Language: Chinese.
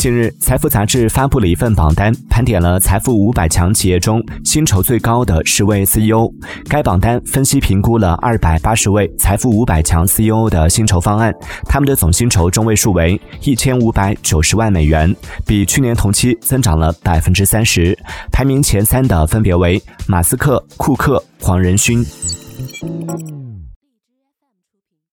近日财富杂志发布了一份榜单盘点了财富五百强企业中薪酬最高的十位 ceo 该榜单分析评估了二百八十位财富五百强 ceo 的薪酬方案他们的总薪酬中位数为一千五百九十万美元比去年同期增长了百分之三十。排名前三的分别为马斯克库克黄仁勋。